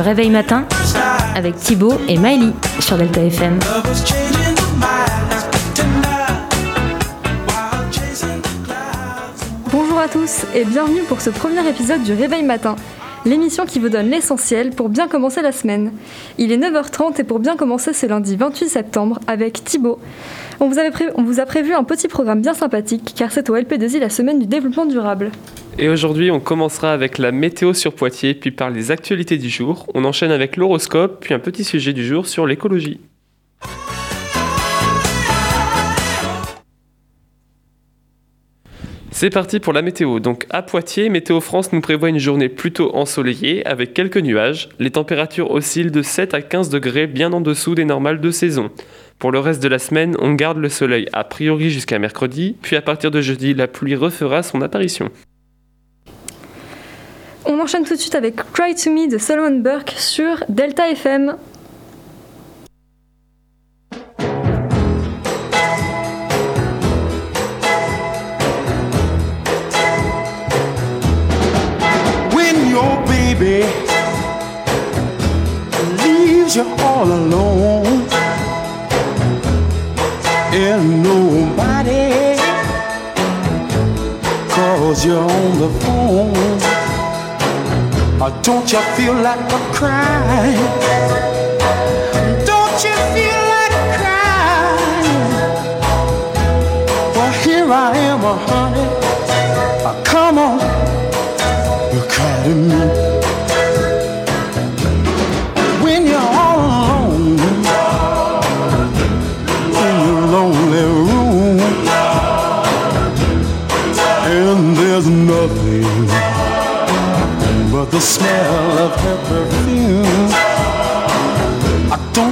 réveil matin avec Thibaut et Miley sur Delta FM. Bonjour à tous et bienvenue pour ce premier épisode du Réveil Matin, l'émission qui vous donne l'essentiel pour bien commencer la semaine. Il est 9h30 et pour bien commencer ce lundi 28 septembre avec Thibaut. On vous, on vous a prévu un petit programme bien sympathique car c'est au LP2I la semaine du développement durable. Et aujourd'hui, on commencera avec la météo sur Poitiers, puis par les actualités du jour. On enchaîne avec l'horoscope, puis un petit sujet du jour sur l'écologie. C'est parti pour la météo. Donc à Poitiers, Météo France nous prévoit une journée plutôt ensoleillée avec quelques nuages. Les températures oscillent de 7 à 15 degrés bien en dessous des normales de saison. Pour le reste de la semaine, on garde le soleil a priori jusqu'à mercredi, puis à partir de jeudi, la pluie refera son apparition. On enchaîne tout de suite avec Cry to Me de Solomon Burke sur Delta FM. Or don't you feel like a crying? Don't you feel like crying? Well, here I am, uh, honey. Come on, you cry to me.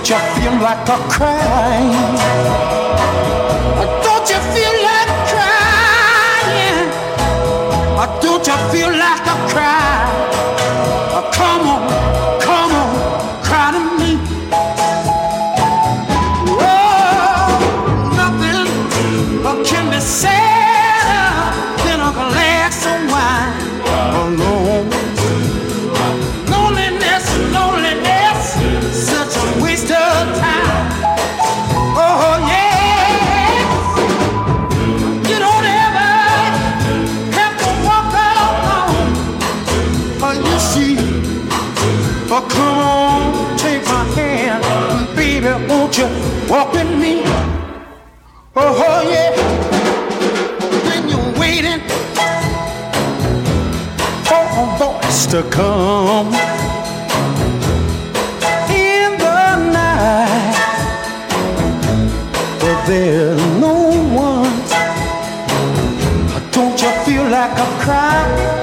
Don't you feel like a? Uh, Don't you feel I come crying.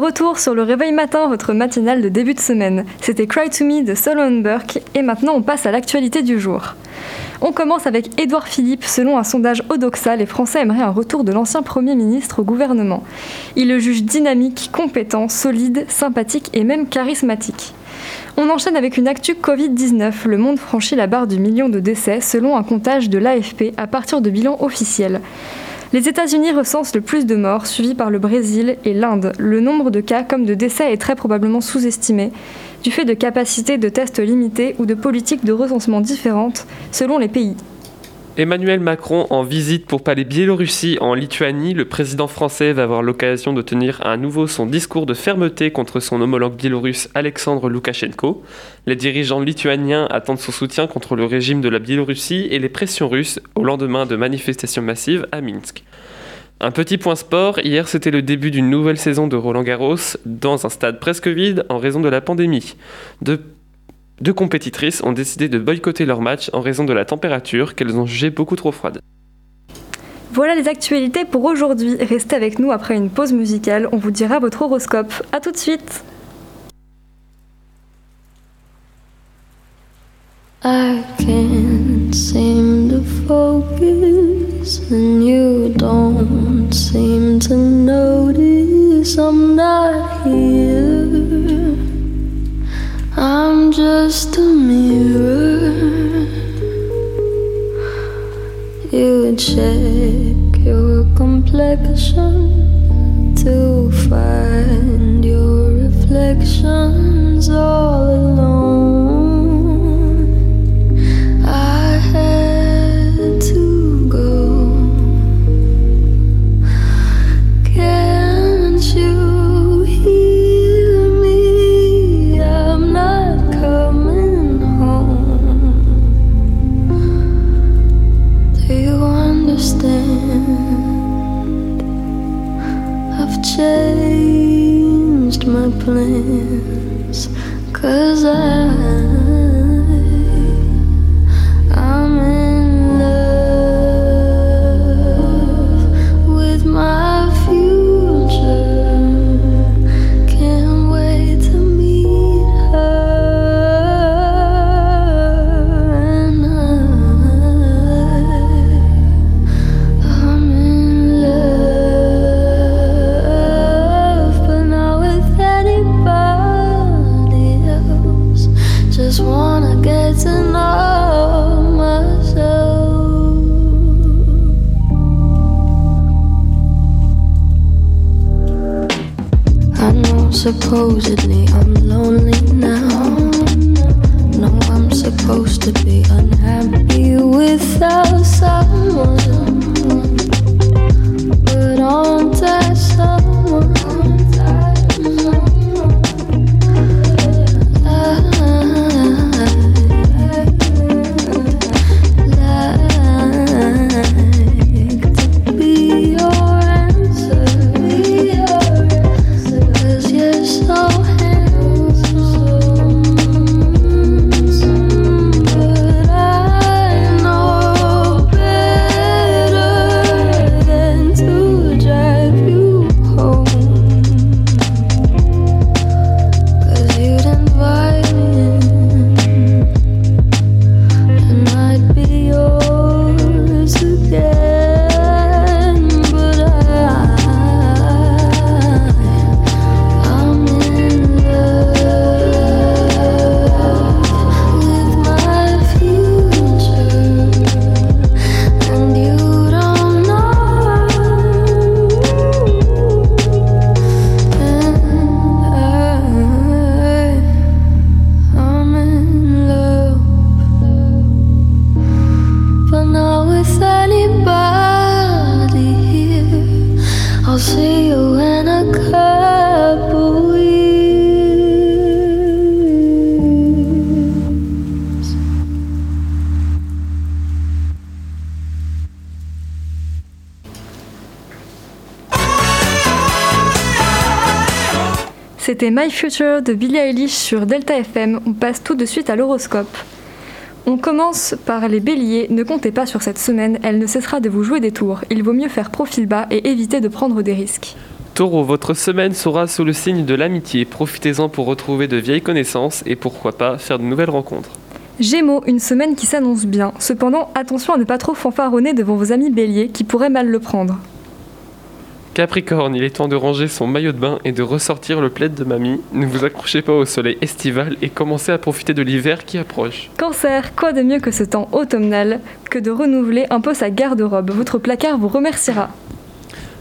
Retour sur le réveil matin, votre matinale de début de semaine. C'était Cry to Me de Solomon Burke et maintenant on passe à l'actualité du jour. On commence avec Édouard Philippe. Selon un sondage Odoxa, les Français aimeraient un retour de l'ancien Premier ministre au gouvernement. Ils le jugent dynamique, compétent, solide, sympathique et même charismatique. On enchaîne avec une actu Covid-19. Le monde franchit la barre du million de décès selon un comptage de l'AFP à partir de bilans officiels. Les États-Unis recensent le plus de morts, suivis par le Brésil et l'Inde. Le nombre de cas comme de décès est très probablement sous-estimé, du fait de capacités de tests limitées ou de politiques de recensement différentes selon les pays. Emmanuel Macron en visite pour parler Biélorussie en Lituanie. Le président français va avoir l'occasion de tenir à nouveau son discours de fermeté contre son homologue biélorusse Alexandre Loukachenko. Les dirigeants lituaniens attendent son soutien contre le régime de la Biélorussie et les pressions russes au lendemain de manifestations massives à Minsk. Un petit point sport, hier c'était le début d'une nouvelle saison de Roland Garros dans un stade presque vide en raison de la pandémie. Deux compétitrices ont décidé de boycotter leur match en raison de la température qu'elles ont jugée beaucoup trop froide. Voilà les actualités pour aujourd'hui. Restez avec nous après une pause musicale, on vous dira votre horoscope. A tout de suite I can't seem to focus, and you don't seem to notice I'm not here. I'm just a mirror. You check your complexion to find your reflections all alone. Plans. Cause I supposedly C'était My Future de Billie Eilish sur Delta FM. On passe tout de suite à l'horoscope. On commence par les béliers. Ne comptez pas sur cette semaine, elle ne cessera de vous jouer des tours. Il vaut mieux faire profil bas et éviter de prendre des risques. Taureau, votre semaine sera sous le signe de l'amitié. Profitez-en pour retrouver de vieilles connaissances et pourquoi pas faire de nouvelles rencontres. Gémeaux, une semaine qui s'annonce bien. Cependant, attention à ne pas trop fanfaronner devant vos amis béliers qui pourraient mal le prendre. Capricorne, il est temps de ranger son maillot de bain et de ressortir le plaid de mamie. Ne vous accrochez pas au soleil estival et commencez à profiter de l'hiver qui approche. Cancer, quoi de mieux que ce temps automnal que de renouveler un peu sa garde-robe? Votre placard vous remerciera.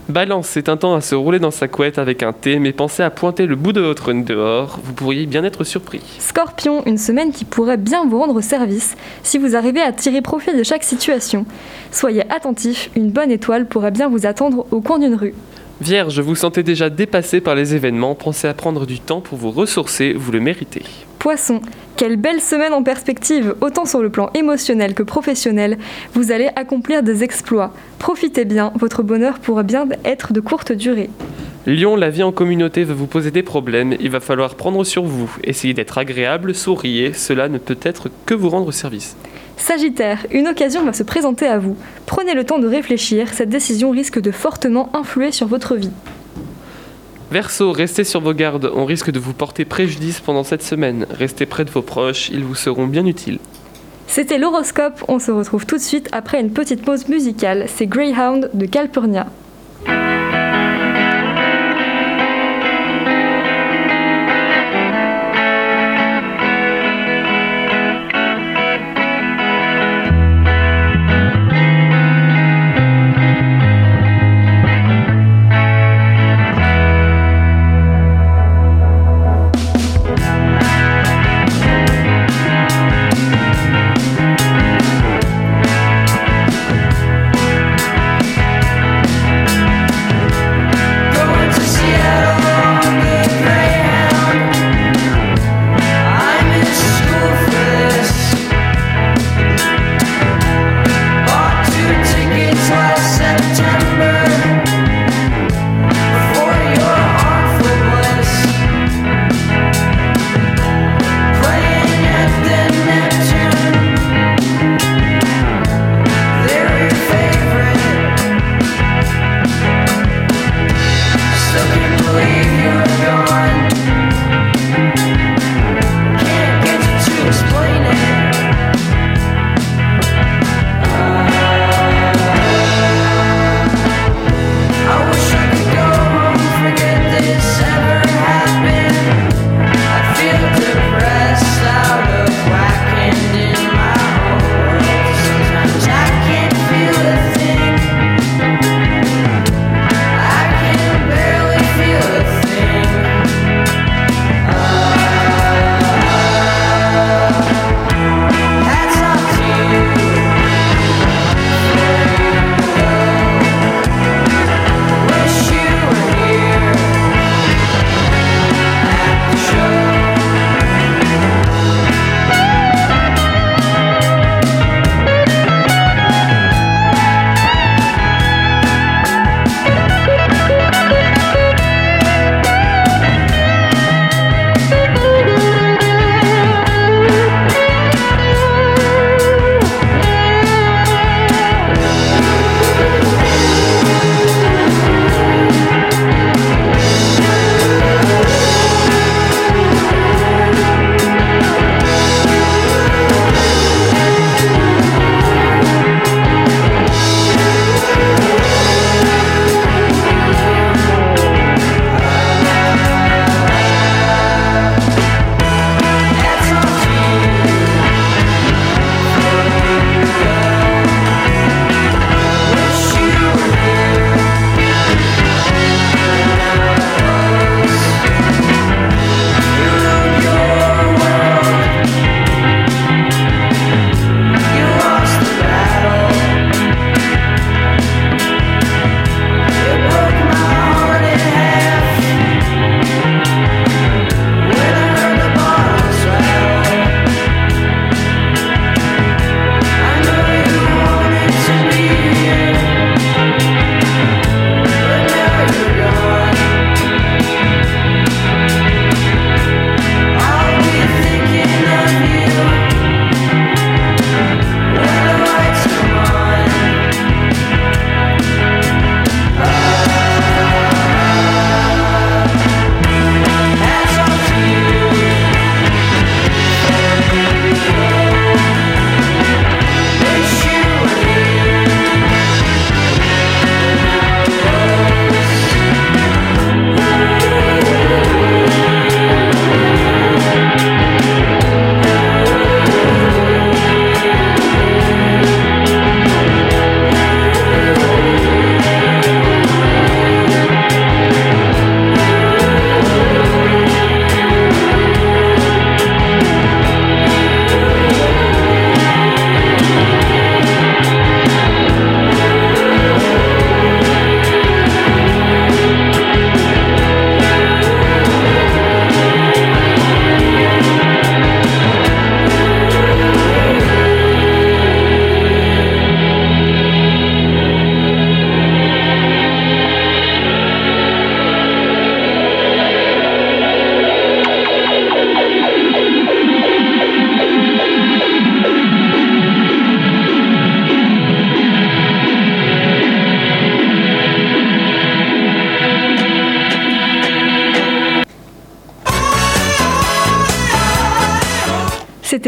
Balance, c'est un temps à se rouler dans sa couette avec un thé, mais pensez à pointer le bout de votre nez dehors, vous pourriez bien être surpris. Scorpion, une semaine qui pourrait bien vous rendre service si vous arrivez à tirer profit de chaque situation. Soyez attentif, une bonne étoile pourrait bien vous attendre au coin d'une rue. Vierge, vous sentez déjà dépassé par les événements, pensez à prendre du temps pour vous ressourcer, vous le méritez. Poisson, quelle belle semaine en perspective, autant sur le plan émotionnel que professionnel. Vous allez accomplir des exploits. Profitez bien, votre bonheur pourra bien être de courte durée. Lion, la vie en communauté va vous poser des problèmes, il va falloir prendre sur vous. Essayez d'être agréable, souriez, cela ne peut être que vous rendre service. Sagittaire, une occasion va se présenter à vous. Prenez le temps de réfléchir, cette décision risque de fortement influer sur votre vie. Verseau, restez sur vos gardes, on risque de vous porter préjudice pendant cette semaine. Restez près de vos proches, ils vous seront bien utiles. C'était l'horoscope, on se retrouve tout de suite après une petite pause musicale. C'est Greyhound de Calpurnia.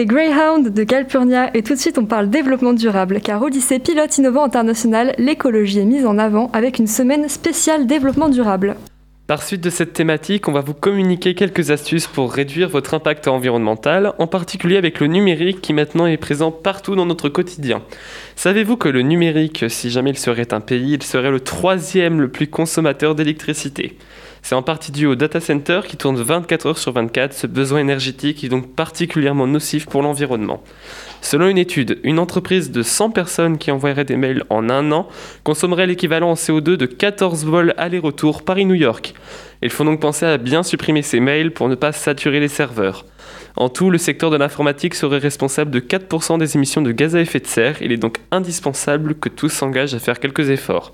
C'était Greyhound de Calpurnia et tout de suite on parle développement durable car au lycée Pilote Innovant International, l'écologie est mise en avant avec une semaine spéciale développement durable. Par suite de cette thématique, on va vous communiquer quelques astuces pour réduire votre impact environnemental, en particulier avec le numérique qui maintenant est présent partout dans notre quotidien. Savez-vous que le numérique, si jamais il serait un pays, il serait le troisième le plus consommateur d'électricité? C'est en partie dû au data center qui tourne 24 heures sur 24. Ce besoin énergétique est donc particulièrement nocif pour l'environnement. Selon une étude, une entreprise de 100 personnes qui envoyerait des mails en un an consommerait l'équivalent en CO2 de 14 vols aller-retour Paris-New York. Il faut donc penser à bien supprimer ces mails pour ne pas saturer les serveurs. En tout, le secteur de l'informatique serait responsable de 4% des émissions de gaz à effet de serre. Il est donc indispensable que tous s'engagent à faire quelques efforts.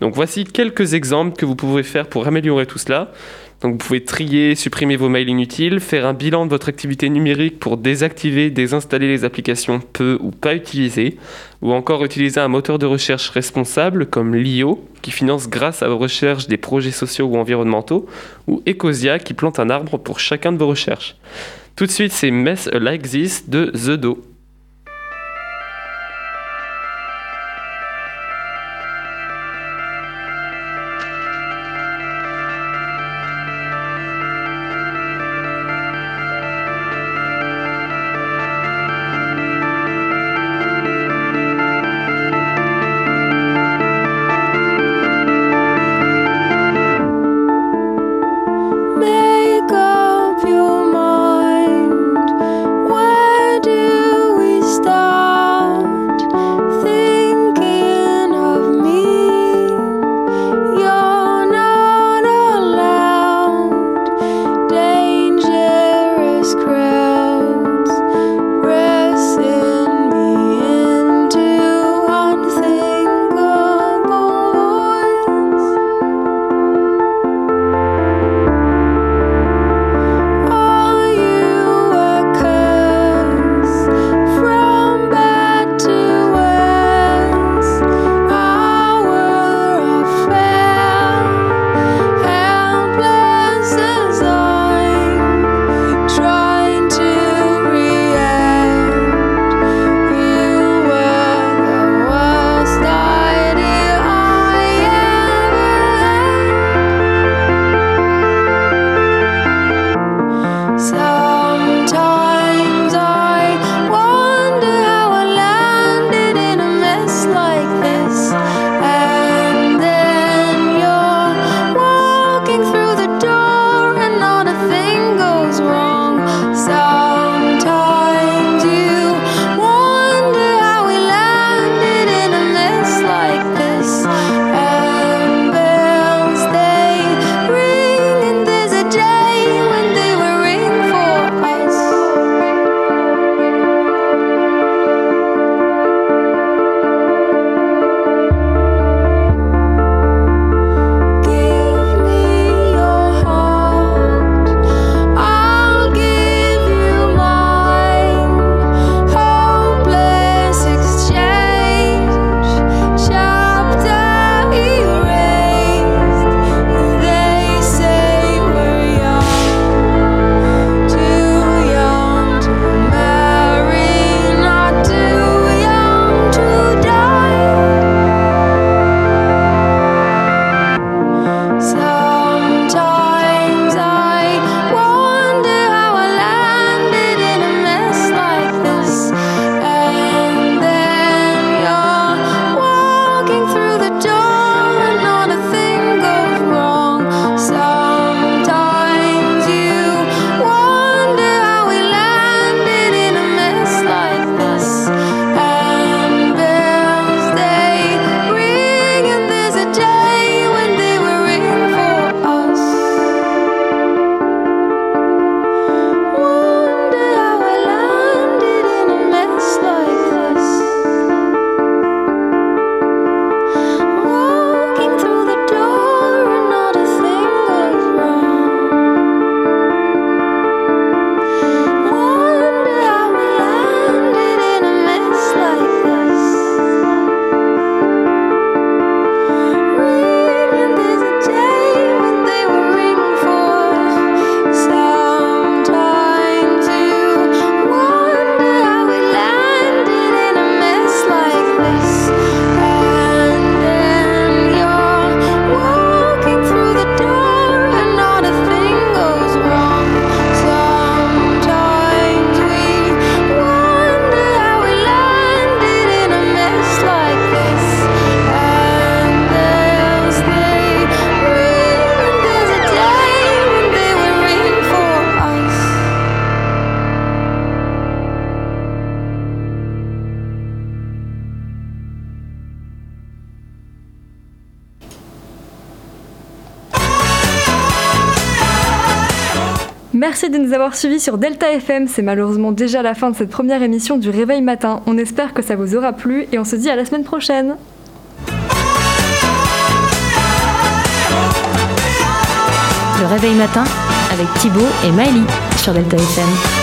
Donc voici quelques exemples que vous pouvez faire pour améliorer tout cela. Donc vous pouvez trier, supprimer vos mails inutiles, faire un bilan de votre activité numérique pour désactiver, désinstaller les applications peu ou pas utilisées, ou encore utiliser un moteur de recherche responsable comme LIO, qui finance grâce à vos recherches des projets sociaux ou environnementaux, ou Ecosia, qui plante un arbre pour chacun de vos recherches. Tout de suite, c'est Mess Like This de The Do. Merci de nous avoir suivis sur Delta FM. C'est malheureusement déjà la fin de cette première émission du Réveil Matin. On espère que ça vous aura plu et on se dit à la semaine prochaine. Le réveil matin avec Thibaut et Maëlie sur Delta FM.